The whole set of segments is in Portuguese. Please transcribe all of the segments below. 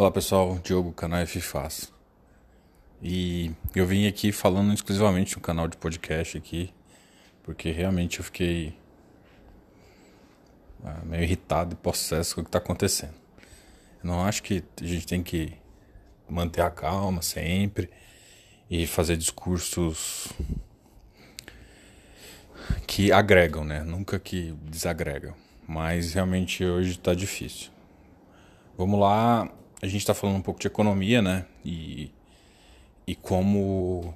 Olá pessoal, Diogo, canal FFAS. E eu vim aqui falando exclusivamente no canal de podcast aqui, porque realmente eu fiquei ah, meio irritado e possesso com o que está acontecendo. Eu não acho que a gente tem que manter a calma sempre e fazer discursos que agregam, né? Nunca que desagregam. Mas realmente hoje está difícil. Vamos lá a gente está falando um pouco de economia, né? E, e como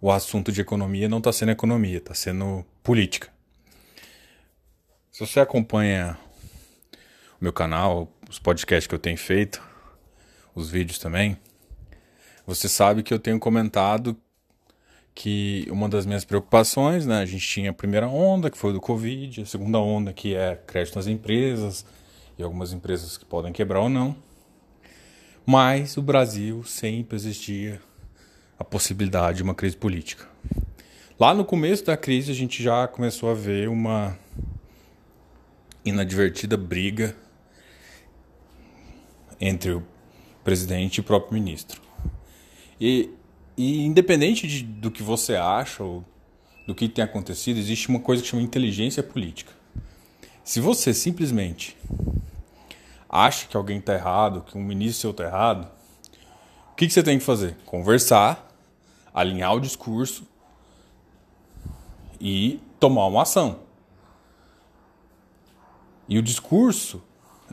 o assunto de economia não está sendo economia, está sendo política. Se você acompanha o meu canal, os podcasts que eu tenho feito, os vídeos também, você sabe que eu tenho comentado que uma das minhas preocupações, né, a gente tinha a primeira onda, que foi do Covid, a segunda onda, que é crédito nas empresas, e algumas empresas que podem quebrar ou não. Mas o Brasil sempre existia a possibilidade de uma crise política. Lá no começo da crise, a gente já começou a ver uma inadvertida briga entre o presidente e o próprio ministro. E, e independente de, do que você acha ou do que tem acontecido, existe uma coisa que chama inteligência política. Se você simplesmente acha que alguém está errado, que um ministro seu está errado, o que, que você tem que fazer? Conversar, alinhar o discurso e tomar uma ação. E o discurso,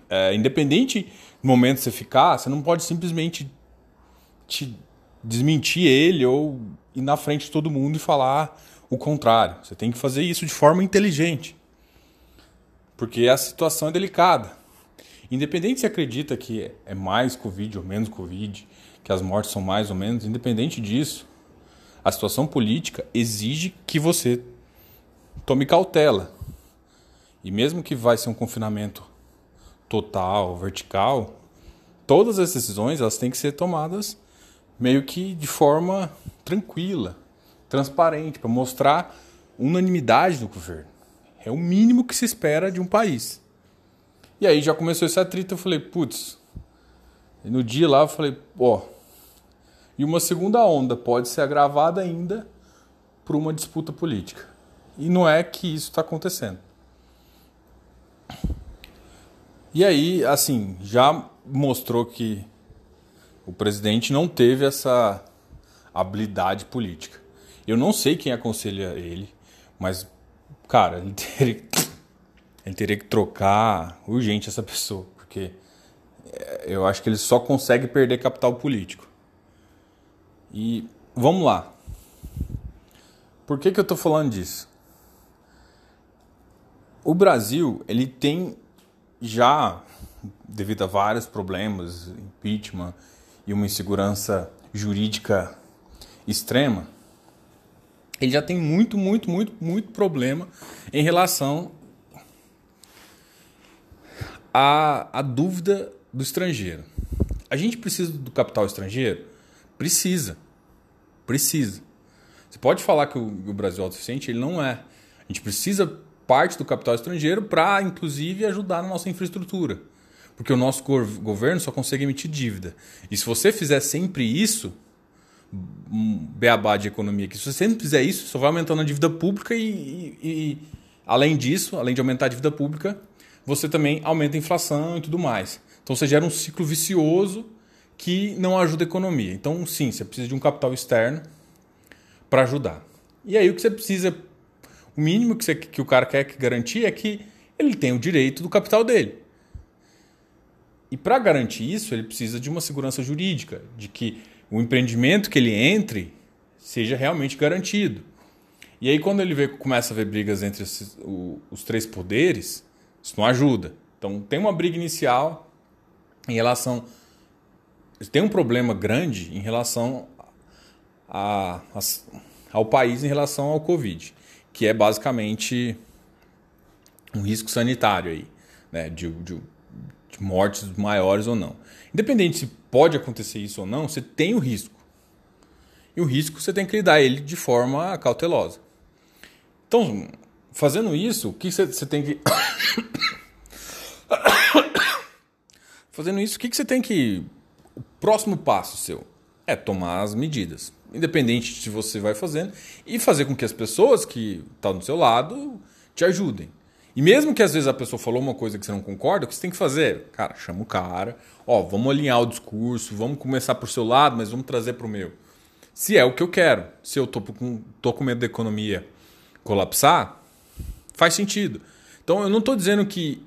é, independente do momento que você ficar, você não pode simplesmente te desmentir ele ou ir na frente de todo mundo e falar o contrário. Você tem que fazer isso de forma inteligente. Porque a situação é delicada. Independente se acredita que é mais Covid ou menos Covid, que as mortes são mais ou menos, independente disso, a situação política exige que você tome cautela. E mesmo que vai ser um confinamento total, vertical, todas as decisões elas têm que ser tomadas meio que de forma tranquila, transparente, para mostrar unanimidade do governo. É o mínimo que se espera de um país. E aí já começou esse atrito, eu falei, putz. No dia lá eu falei, ó. E uma segunda onda pode ser agravada ainda por uma disputa política. E não é que isso está acontecendo. E aí, assim, já mostrou que o presidente não teve essa habilidade política. Eu não sei quem aconselha ele, mas, cara, ele ele teria que trocar urgente essa pessoa, porque é, eu acho que ele só consegue perder capital político. E vamos lá. Por que, que eu estou falando disso? O Brasil ele tem já, devido a vários problemas, impeachment e uma insegurança jurídica extrema, ele já tem muito, muito, muito, muito problema em relação a, a dúvida do estrangeiro. A gente precisa do capital estrangeiro? Precisa. Precisa. Você pode falar que o, o Brasil é autossuficiente, ele não é. A gente precisa parte do capital estrangeiro para, inclusive, ajudar na nossa infraestrutura. Porque o nosso governo só consegue emitir dívida. E se você fizer sempre isso, um beabá de economia aqui, se você sempre fizer isso, só vai aumentando a dívida pública e, e, e além disso, além de aumentar a dívida pública, você também aumenta a inflação e tudo mais. Então você gera um ciclo vicioso que não ajuda a economia. Então, sim, você precisa de um capital externo para ajudar. E aí o que você precisa, o mínimo que, você, que o cara quer garantir é que ele tem o direito do capital dele. E para garantir isso, ele precisa de uma segurança jurídica, de que o empreendimento que ele entre seja realmente garantido. E aí quando ele vê, começa a ver brigas entre esses, o, os três poderes, isso não ajuda. Então tem uma briga inicial em relação. Tem um problema grande em relação a, a, ao país em relação ao Covid, que é basicamente um risco sanitário aí, né? de, de, de mortes maiores ou não. Independente se pode acontecer isso ou não, você tem o risco. E o risco você tem que lidar ele de forma cautelosa. Então, fazendo isso, o que você, tem que Fazendo isso, o que, você tem que. O próximo passo seu é tomar as medidas. Independente de você vai fazendo. E fazer com que as pessoas que estão do seu lado te ajudem. E mesmo que às vezes a pessoa falou uma coisa que você não concorda, o que você tem que fazer? Cara, chama o cara. Ó, vamos alinhar o discurso, vamos começar pro seu lado, mas vamos trazer pro meu. Se é o que eu quero. Se eu tô com, tô com medo da economia colapsar, faz sentido. Então eu não estou dizendo que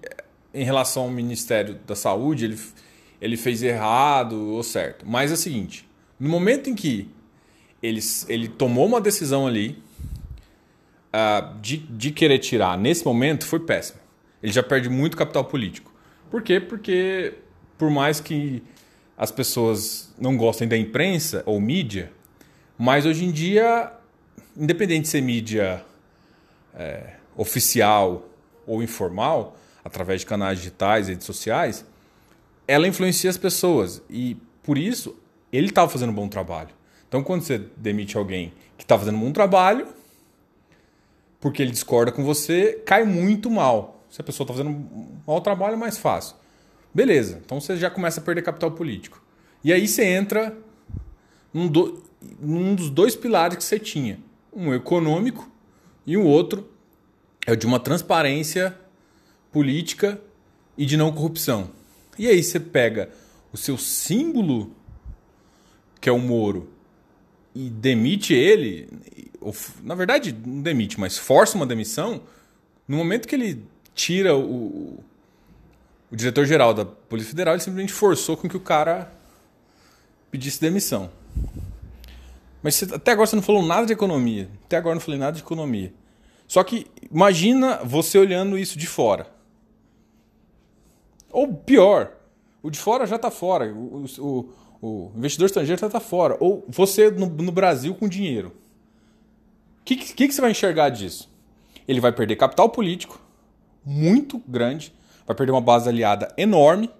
em relação ao Ministério da Saúde ele, ele fez errado ou certo. Mas é o seguinte: no momento em que ele, ele tomou uma decisão ali uh, de, de querer tirar, nesse momento foi péssimo. Ele já perde muito capital político. Por quê? Porque por mais que as pessoas não gostem da imprensa ou mídia, mas hoje em dia, independente de ser mídia é, oficial ou informal, através de canais digitais, redes sociais, ela influencia as pessoas. E por isso, ele estava fazendo um bom trabalho. Então, quando você demite alguém que está fazendo um bom trabalho, porque ele discorda com você, cai muito mal. Se a pessoa está fazendo um mau trabalho, é mais fácil. Beleza, então você já começa a perder capital político. E aí você entra num, do, num dos dois pilares que você tinha: um econômico e o um outro é o de uma transparência política e de não corrupção. E aí você pega o seu símbolo, que é o Moro, e demite ele, ou, na verdade não demite, mas força uma demissão, no momento que ele tira o, o diretor-geral da Polícia Federal, ele simplesmente forçou com que o cara pedisse demissão. Mas você, até agora você não falou nada de economia. Até agora não falei nada de economia. Só que imagina você olhando isso de fora. Ou pior, o de fora já está fora. O, o, o, investidor estrangeiro já está fora. Ou você no, no Brasil com dinheiro. O que, que, que você vai enxergar disso? Ele vai perder capital político muito grande, vai perder uma base aliada enorme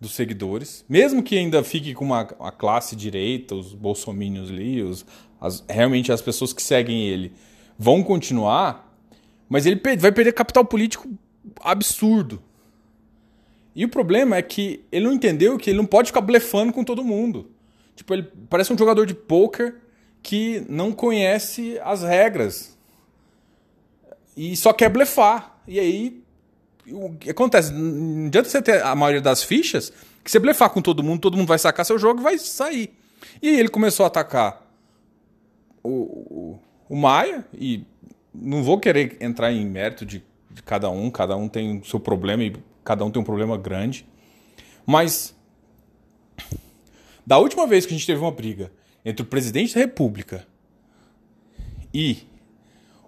dos seguidores, mesmo que ainda fique com uma, uma classe direita, os bolsominions ali, os, as, realmente as pessoas que seguem ele vão continuar, mas ele vai perder capital político absurdo. E o problema é que ele não entendeu que ele não pode ficar blefando com todo mundo. Tipo, ele parece um jogador de pôquer que não conhece as regras e só quer blefar. E aí o que acontece? Não adianta você ter a maioria das fichas, que você blefar com todo mundo, todo mundo vai sacar seu jogo e vai sair. E aí ele começou a atacar o, o, Maia, e não vou querer entrar em mérito de, de cada um, cada um tem o seu problema e cada um tem um problema grande. Mas da última vez que a gente teve uma briga entre o presidente da República e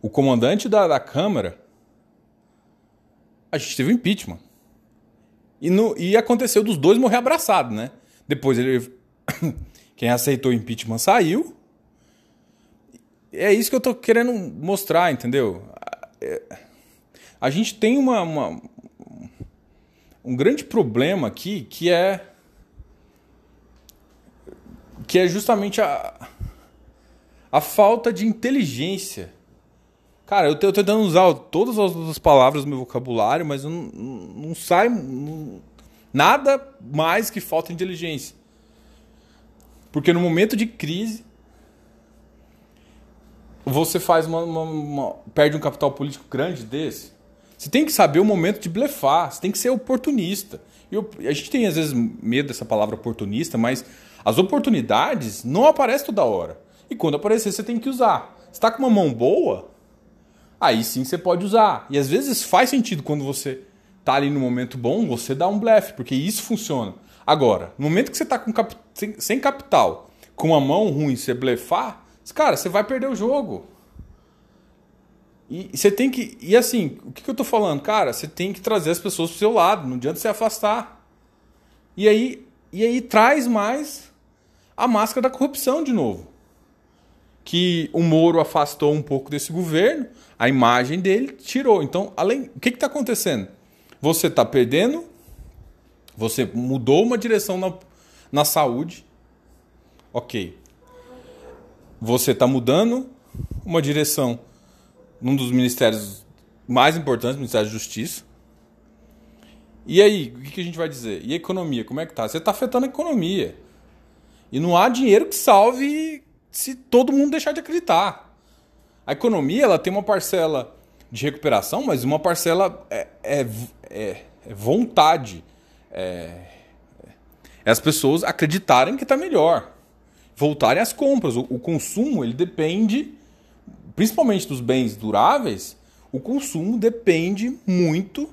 o comandante da, da Câmara, a gente teve o impeachment. E, no, e aconteceu dos dois morrer abraçado, né? Depois ele. Quem aceitou o impeachment saiu. É isso que eu tô querendo mostrar, entendeu? A gente tem uma, uma um grande problema aqui que é que é justamente a, a falta de inteligência Cara, eu tô tentando usar todas as palavras do meu vocabulário, mas não, não sai não, nada mais que falta de inteligência. Porque no momento de crise, você faz uma, uma, uma, perde um capital político grande desse. Você tem que saber o momento de blefar, você tem que ser oportunista. Eu, a gente tem às vezes medo dessa palavra oportunista, mas as oportunidades não aparecem toda hora. E quando aparecer, você tem que usar. Você está com uma mão boa, aí sim você pode usar. E às vezes faz sentido quando você tá ali no momento bom, você dá um blefe, porque isso funciona. Agora, no momento que você tá com cap... sem, capital, com uma mão ruim, você blefar, cara, você vai perder o jogo. E você tem que. E assim, o que, que eu tô falando? Cara, você tem que trazer as pessoas pro seu lado, não adianta você afastar. E aí, e aí traz mais a máscara da corrupção de novo que o Moro afastou um pouco desse governo, a imagem dele tirou. Então, além, o que está acontecendo? Você está perdendo, você mudou uma direção na, na saúde, ok. Você está mudando uma direção num dos ministérios mais importantes, o Ministério da Justiça. E aí, o que a gente vai dizer? E a economia, como é que tá? Você está afetando a economia. E não há dinheiro que salve se todo mundo deixar de acreditar. A economia ela tem uma parcela de recuperação, mas uma parcela é, é, é, é vontade. É, é, as pessoas acreditarem que está melhor. Voltarem às compras. O, o consumo ele depende, principalmente dos bens duráveis, o consumo depende muito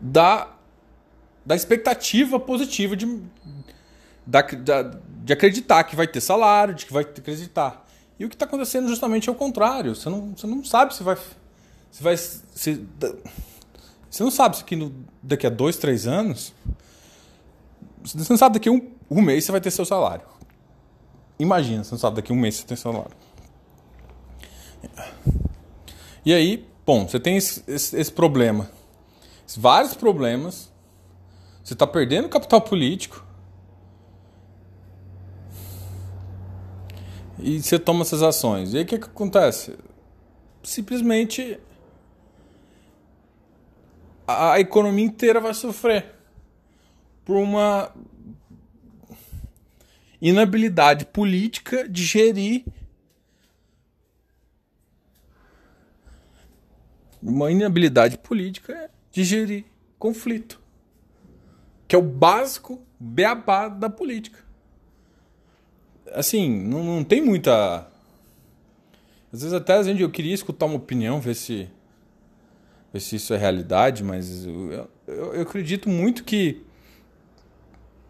da, da expectativa positiva de, da, da, de acreditar que vai ter salário, de que vai acreditar. E o que está acontecendo justamente é o contrário. Você não, você não sabe se vai. Se vai você não sabe se daqui a dois, três anos. Você não sabe daqui a um, um mês você vai ter seu salário. Imagina, você não sabe daqui um mês você tem salário. E aí, bom, você tem esse, esse, esse problema. Vários problemas. Você está perdendo capital político. E você toma essas ações. E aí o que, que acontece? Simplesmente a economia inteira vai sofrer por uma inabilidade política de gerir uma inabilidade política de gerir conflito, que é o básico beabá da política. Assim, não, não tem muita. Às vezes até a gente, eu queria escutar uma opinião, ver se, ver se isso é realidade, mas eu, eu, eu acredito muito que,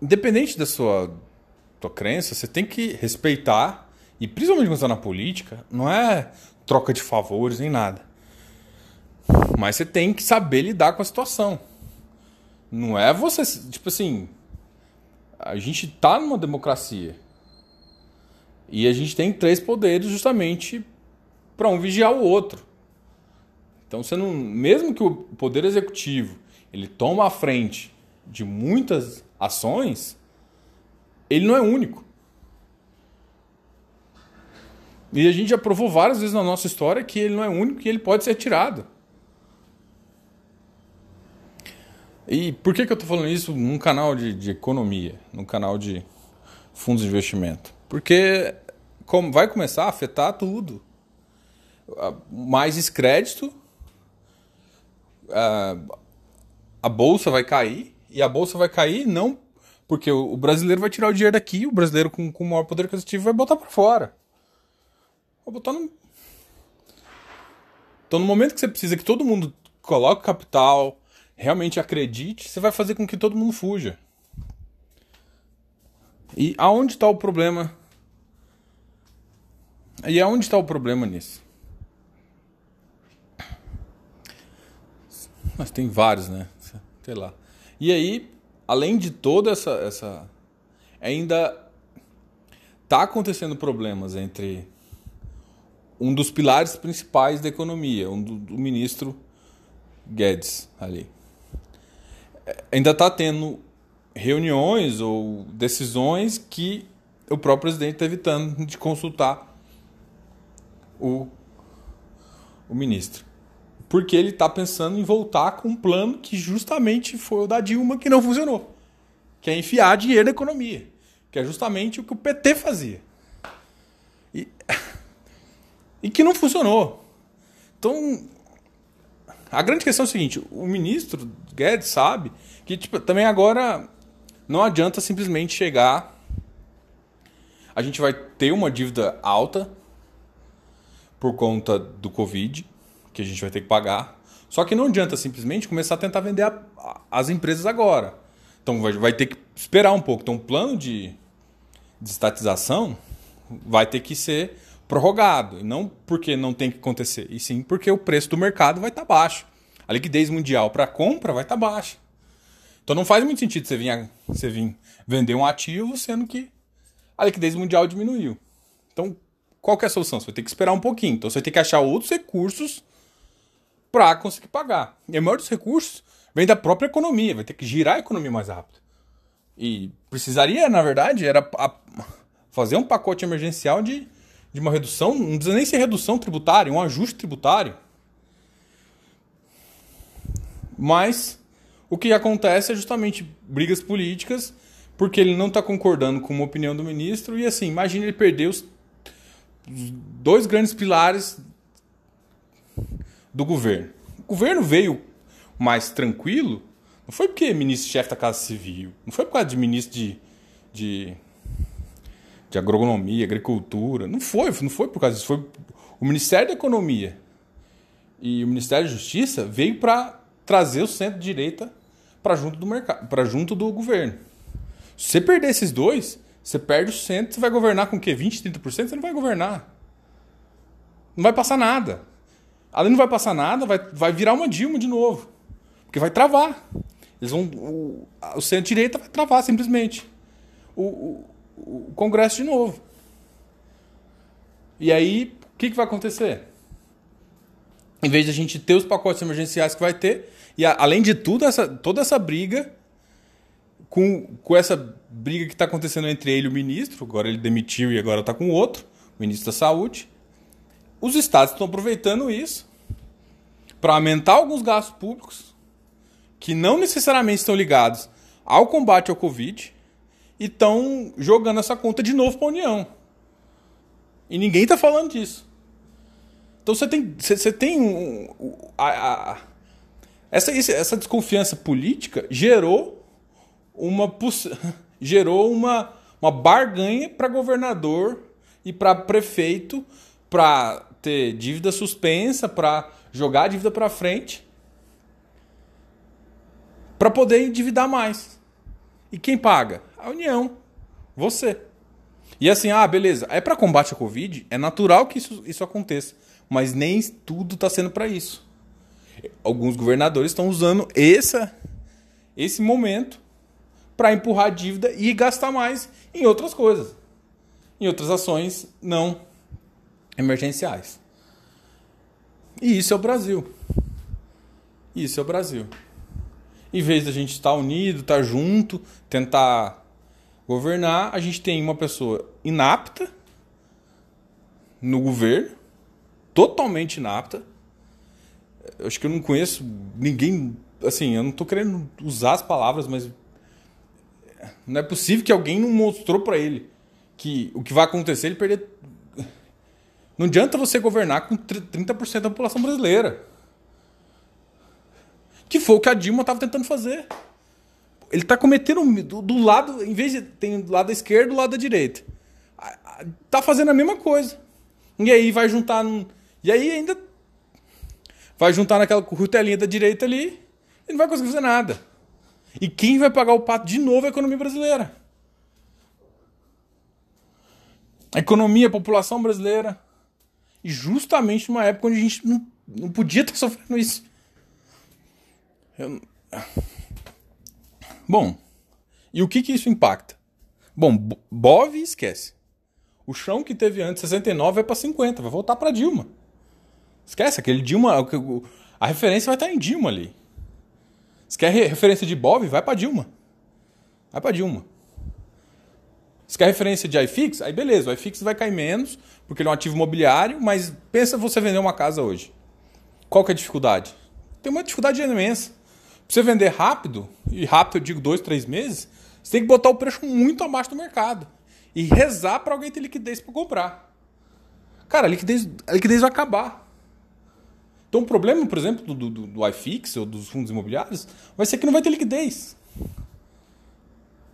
independente da sua, sua crença, você tem que respeitar, e principalmente quando está na política, não é troca de favores nem nada. Mas você tem que saber lidar com a situação. Não é você. Tipo assim. A gente tá numa democracia. E a gente tem três poderes justamente para um vigiar o outro. Então você não. Mesmo que o poder executivo ele toma a frente de muitas ações, ele não é único. E a gente já provou várias vezes na nossa história que ele não é único e ele pode ser tirado. E por que, que eu estou falando isso num canal de, de economia, num canal de fundos de investimento? Porque como vai começar a afetar tudo. Mais descrédito, a, a bolsa vai cair, e a bolsa vai cair não porque o brasileiro vai tirar o dinheiro daqui, o brasileiro com, com maior poder aquisitivo vai botar para fora. Vai botar no... Então, no momento que você precisa que todo mundo coloque capital, realmente acredite, você vai fazer com que todo mundo fuja. E aonde está o problema? E aonde está o problema nisso? Mas tem vários, né? Sei lá. E aí, além de toda essa, essa ainda está acontecendo problemas entre um dos pilares principais da economia, um do, do ministro Guedes ali ainda está tendo reuniões ou decisões que o próprio presidente está evitando de consultar o, o ministro. Porque ele está pensando em voltar com um plano que justamente foi o da Dilma que não funcionou. Que é enfiar dinheiro na economia. Que é justamente o que o PT fazia. E, e que não funcionou. Então, a grande questão é o seguinte: o ministro Guedes sabe que tipo, também agora não adianta simplesmente chegar. A gente vai ter uma dívida alta por conta do Covid, que a gente vai ter que pagar. Só que não adianta simplesmente começar a tentar vender a, a, as empresas agora. Então vai, vai, ter que esperar um pouco. Então o plano de, de estatização vai ter que ser prorrogado. E não porque não tem que acontecer, e sim porque o preço do mercado vai estar tá baixo. A liquidez mundial para compra vai estar tá baixa. Então não faz muito sentido você vir, você vir vender um ativo sendo que a liquidez mundial diminuiu. Então, qual que é a solução? Você vai ter que esperar um pouquinho. Então você vai ter que achar outros recursos para conseguir pagar. E a maior dos recursos vem da própria economia, vai ter que girar a economia mais rápido. E precisaria, na verdade, era fazer um pacote emergencial de de uma redução, não precisa nem ser redução tributária, um ajuste tributário. Mas o que acontece é justamente brigas políticas, porque ele não está concordando com uma opinião do ministro, e assim, imagine ele perder os dois grandes pilares do governo. O governo veio mais tranquilo, não foi porque ministro-chefe da Casa Civil, não foi por causa de ministro de, de, de agronomia, agricultura, não foi, não foi por causa disso, foi o Ministério da Economia e o Ministério da Justiça veio para trazer o centro-direita para junto do mercado, para junto do governo. Se você perder esses dois, você perde o centro, você vai governar com o quê? 20, 30%? Você não vai governar. Não vai passar nada. Além não vai passar nada, vai, vai virar uma Dilma de novo. Porque vai travar. Eles vão, o, o centro-direita vai travar simplesmente. O, o, o, Congresso de novo. E aí, o que, que vai acontecer? Em vez de a gente ter os pacotes emergenciais que vai ter, e a, além de tudo, essa, toda essa briga com, com essa briga que está acontecendo entre ele e o ministro, agora ele demitiu e agora está com outro, o ministro da Saúde, os estados estão aproveitando isso para aumentar alguns gastos públicos que não necessariamente estão ligados ao combate ao Covid e estão jogando essa conta de novo para a União. E ninguém está falando disso. Então você tem, você, tem um, a, a, essa, essa desconfiança política gerou uma gerou uma, uma barganha para governador e para prefeito para ter dívida suspensa, para jogar a dívida para frente, para poder endividar mais. E quem paga? A União, você. E assim, ah, beleza, é para combate à Covid, é natural que isso, isso aconteça, mas nem tudo está sendo para isso. Alguns governadores estão usando essa, esse momento para empurrar a dívida e gastar mais em outras coisas, em outras ações não emergenciais. E isso é o Brasil. Isso é o Brasil. Em vez da gente estar unido, estar junto, tentar governar, a gente tem uma pessoa inapta no governo, totalmente inapta. Eu acho que eu não conheço ninguém, assim, eu não estou querendo usar as palavras, mas não é possível que alguém não mostrou para ele que o que vai acontecer ele perder não adianta você governar com 30% da população brasileira. Que foi o que a Dilma estava tentando fazer. Ele está cometendo do, do, lado, em vez de tem do lado da esquerda do lado da direita. Tá fazendo a mesma coisa. E aí vai juntar. E aí ainda vai juntar naquela curtelinha da direita ali e não vai conseguir fazer nada. E quem vai pagar o pato de novo é a economia brasileira. A economia, a população brasileira. E justamente numa época onde a gente não, não podia estar sofrendo isso. Eu... Bom, e o que, que isso impacta? Bom, Bov esquece. O chão que teve antes 69 vai para 50, vai voltar para Dilma. Esquece, aquele Dilma. A referência vai estar em Dilma ali. Se quer referência de Bov, vai para Dilma. Vai para Dilma. Se quer referência de iFix, aí beleza, o iFix vai cair menos, porque ele é um ativo imobiliário, mas pensa você vender uma casa hoje. Qual que é a dificuldade? Tem uma dificuldade imensa. Para você vender rápido, e rápido eu digo dois, três meses, você tem que botar o preço muito abaixo do mercado. E rezar para alguém ter liquidez para comprar. Cara, a liquidez, a liquidez vai acabar. Então o problema, por exemplo, do, do, do iFix ou dos fundos imobiliários vai ser que não vai ter liquidez.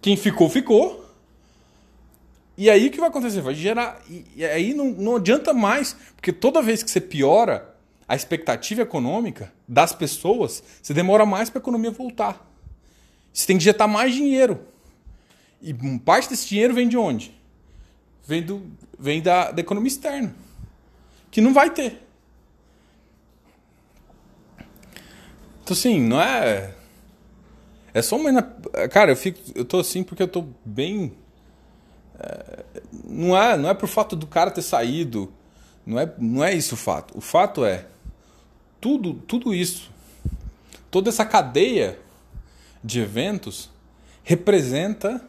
Quem ficou, ficou. E aí o que vai acontecer? Vai gerar. E aí não, não adianta mais, porque toda vez que você piora a expectativa econômica das pessoas, você demora mais para a economia voltar. Você tem que injetar mais dinheiro. E parte desse dinheiro vem de onde? Vem, do, vem da, da economia externa. Que não vai ter. Então, assim, não é. É só uma. Cara, eu, fico, eu tô assim porque eu tô bem não é, não é por fato do cara ter saído, não é, não é isso o fato. O fato é tudo, tudo isso, toda essa cadeia de eventos representa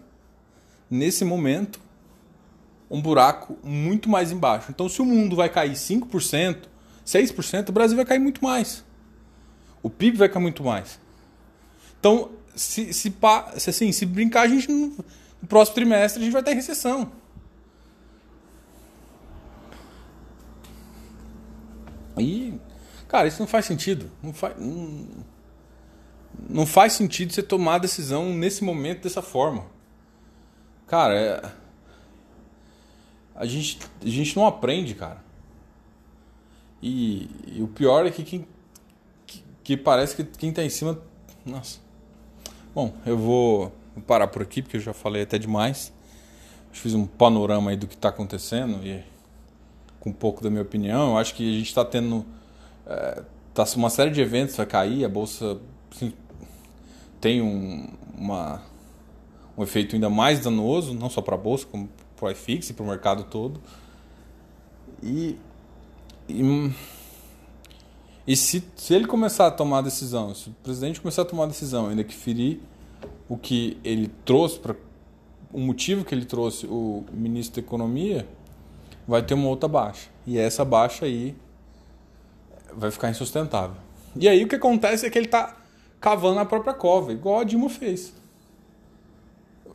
nesse momento um buraco muito mais embaixo. Então, se o mundo vai cair 5%, 6%, o Brasil vai cair muito mais. O PIB vai cair muito mais. Então, se, se, se, assim, se brincar, a gente no próximo trimestre a gente vai ter recessão. E, cara, isso não faz sentido. Não faz, não, não faz sentido você tomar a decisão nesse momento dessa forma. Cara, é, a, gente, a gente não aprende, cara. E, e o pior é que quem que, que parece que quem está em cima. Nossa. Bom, eu vou parar por aqui porque eu já falei até demais. Fiz um panorama aí do que está acontecendo e com um pouco da minha opinião. Eu acho que a gente está tendo é, tá, uma série de eventos vai cair, a bolsa tem um, uma, um efeito ainda mais danoso, não só para a bolsa, como para o iFix e para o mercado todo. E, e, e se, se ele começar a tomar decisão, se o presidente começar a tomar decisão, ainda que ferir o que ele trouxe para o motivo que ele trouxe o ministro da Economia, vai ter uma outra baixa. E essa baixa aí vai ficar insustentável. E aí o que acontece é que ele está cavando a própria cova, igual a Dilma fez.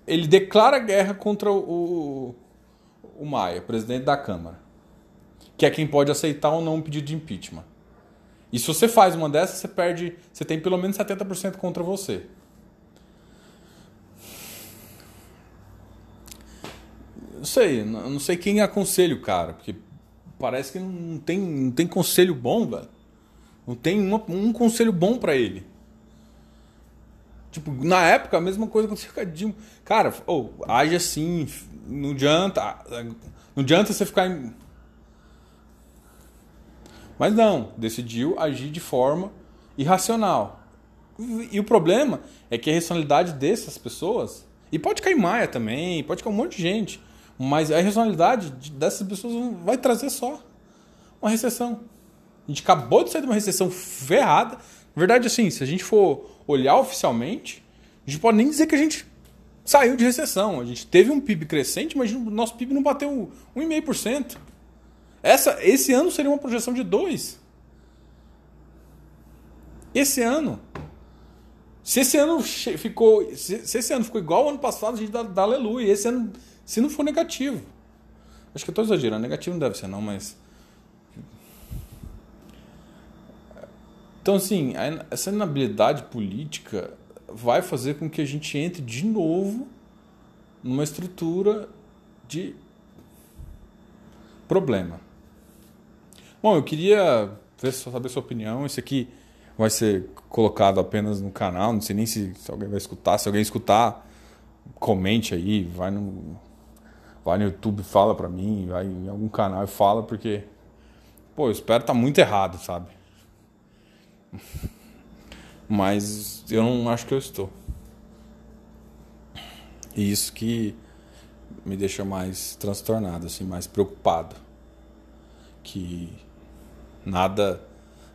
Ele declara guerra contra o, o Maia, presidente da Câmara, que é quem pode aceitar ou não um pedido de impeachment. E se você faz uma dessas, você perde, você tem pelo menos 70% contra você. Não sei, não sei quem aconselha o cara, porque parece que não tem, não tem conselho bom, velho. Não tem uma, um conselho bom para ele. Tipo, na época, a mesma coisa aconteceu com a Dilma. Cara, oh, age assim, não adianta. Não adianta você ficar. Em... Mas não, decidiu agir de forma irracional. E o problema é que a racionalidade dessas pessoas. E pode cair Maia também, pode cair um monte de gente. Mas a racionalidade dessas pessoas vai trazer só uma recessão. A gente acabou de sair de uma recessão ferrada. Na verdade, assim, se a gente for olhar oficialmente, a gente pode nem dizer que a gente saiu de recessão. A gente teve um PIB crescente, mas o nosso PIB não bateu 1,5%. Essa, esse ano seria uma projeção de 2%. Esse ano. Se esse ano ficou. Se esse ano ficou igual ao ano passado, a gente dá, dá aleluia. Esse ano, se não for negativo. Acho que eu estou exagerando. Negativo não deve ser, não, mas. Então, assim, essa inabilidade política vai fazer com que a gente entre de novo numa estrutura de problema. Bom, eu queria ver, saber sua opinião. Esse aqui vai ser colocado apenas no canal. Não sei nem se, se alguém vai escutar. Se alguém escutar, comente aí, vai no, vai no YouTube, fala pra mim, vai em algum canal e fala, porque, pô, eu espero tá muito errado, sabe? Mas eu não acho que eu estou. E isso que me deixa mais transtornado, assim, mais preocupado. Que nada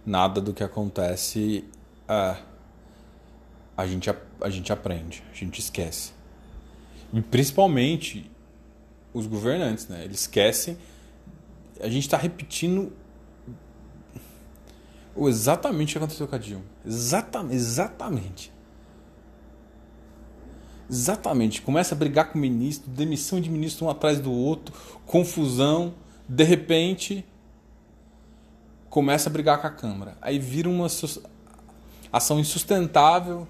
nada do que acontece é, a, gente, a gente aprende, a gente esquece. E principalmente os governantes, né? Eles esquecem. A gente está repetindo exatamente o que aconteceu com a Dilma. Exatamente. Exatamente. Exatamente. Começa a brigar com o ministro, demissão de ministro um atrás do outro, confusão. De repente, começa a brigar com a Câmara. Aí vira uma ação insustentável.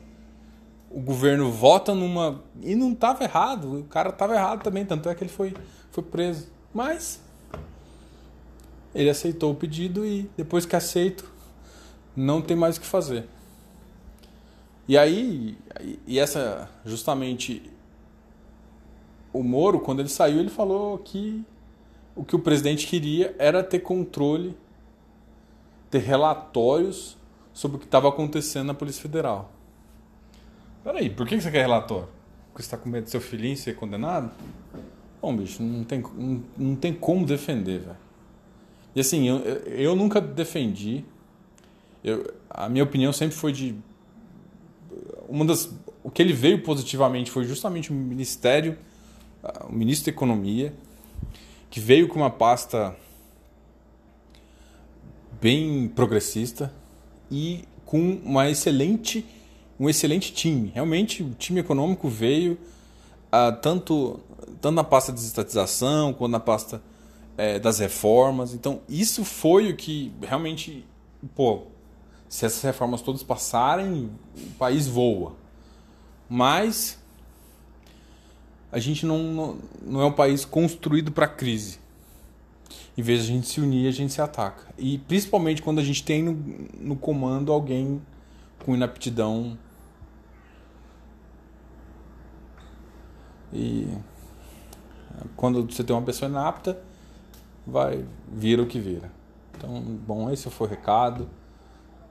O governo vota numa. E não estava errado. O cara estava errado também. Tanto é que ele foi, foi preso. Mas. Ele aceitou o pedido e depois que aceito, não tem mais o que fazer. E aí, e essa justamente o Moro, quando ele saiu, ele falou que o que o presidente queria era ter controle, ter relatórios sobre o que estava acontecendo na Polícia Federal. Peraí, por que você quer relatório? Porque você está com medo do seu filhinho ser condenado? Bom, bicho, não tem, não, não tem como defender, velho. E assim, eu, eu nunca defendi eu, a minha opinião sempre foi de uma das o que ele veio positivamente foi justamente o ministério o ministro da economia que veio com uma pasta bem progressista e com uma excelente um excelente time. Realmente, o time econômico veio uh, tanto, tanto na pasta de desestatização quanto na pasta é, das reformas. Então, isso foi o que realmente, pô, se essas reformas todas passarem, o país voa. Mas a gente não, não, não é um país construído para crise. Em vez de a gente se unir, a gente se ataca. E principalmente quando a gente tem no, no comando alguém com inaptidão. E quando você tem uma pessoa inapta, vai vira o que vira. Então, bom, esse foi o recado.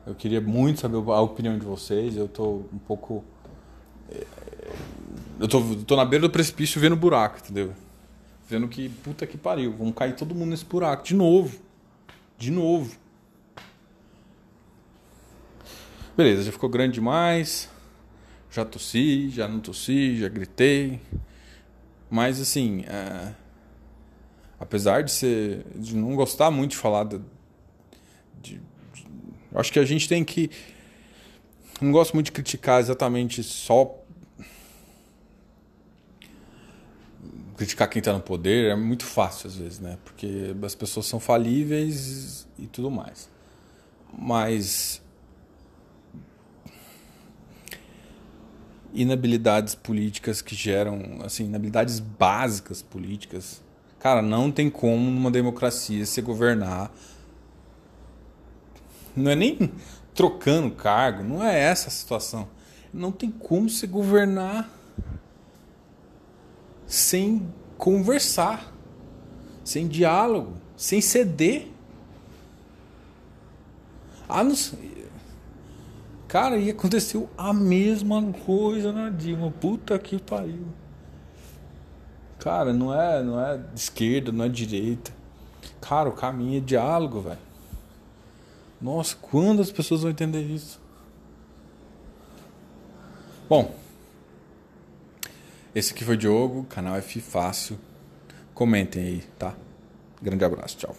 Eu queria muito saber a opinião de vocês. Eu estou um pouco eh, eu tô, tô na beira do precipício vendo buraco, entendeu? Vendo que, puta que pariu, vamos cair todo mundo nesse buraco. De novo. De novo. Beleza, já ficou grande demais. Já tossi, já não tossi, já gritei. Mas assim, é... apesar de ser. de não gostar muito de falar de, de, acho que a gente tem que. Não gosto muito de criticar exatamente só criticar quem está no poder é muito fácil às vezes, né? Porque as pessoas são falíveis e tudo mais. Mas inabilidades políticas que geram, assim, inabilidades básicas políticas. Cara, não tem como numa democracia se governar. Não é nem trocando cargo, não é essa a situação. Não tem como se governar sem conversar, sem diálogo, sem ceder. Ah, não Cara, e aconteceu a mesma coisa na Dilma. Puta que pariu. Cara, não é, não é esquerda, não é direita. Cara, o caminho é diálogo, velho. Nossa, quando as pessoas vão entender isso? Bom, esse aqui foi o Diogo, canal F Fácil. Comentem aí, tá? Grande abraço, tchau.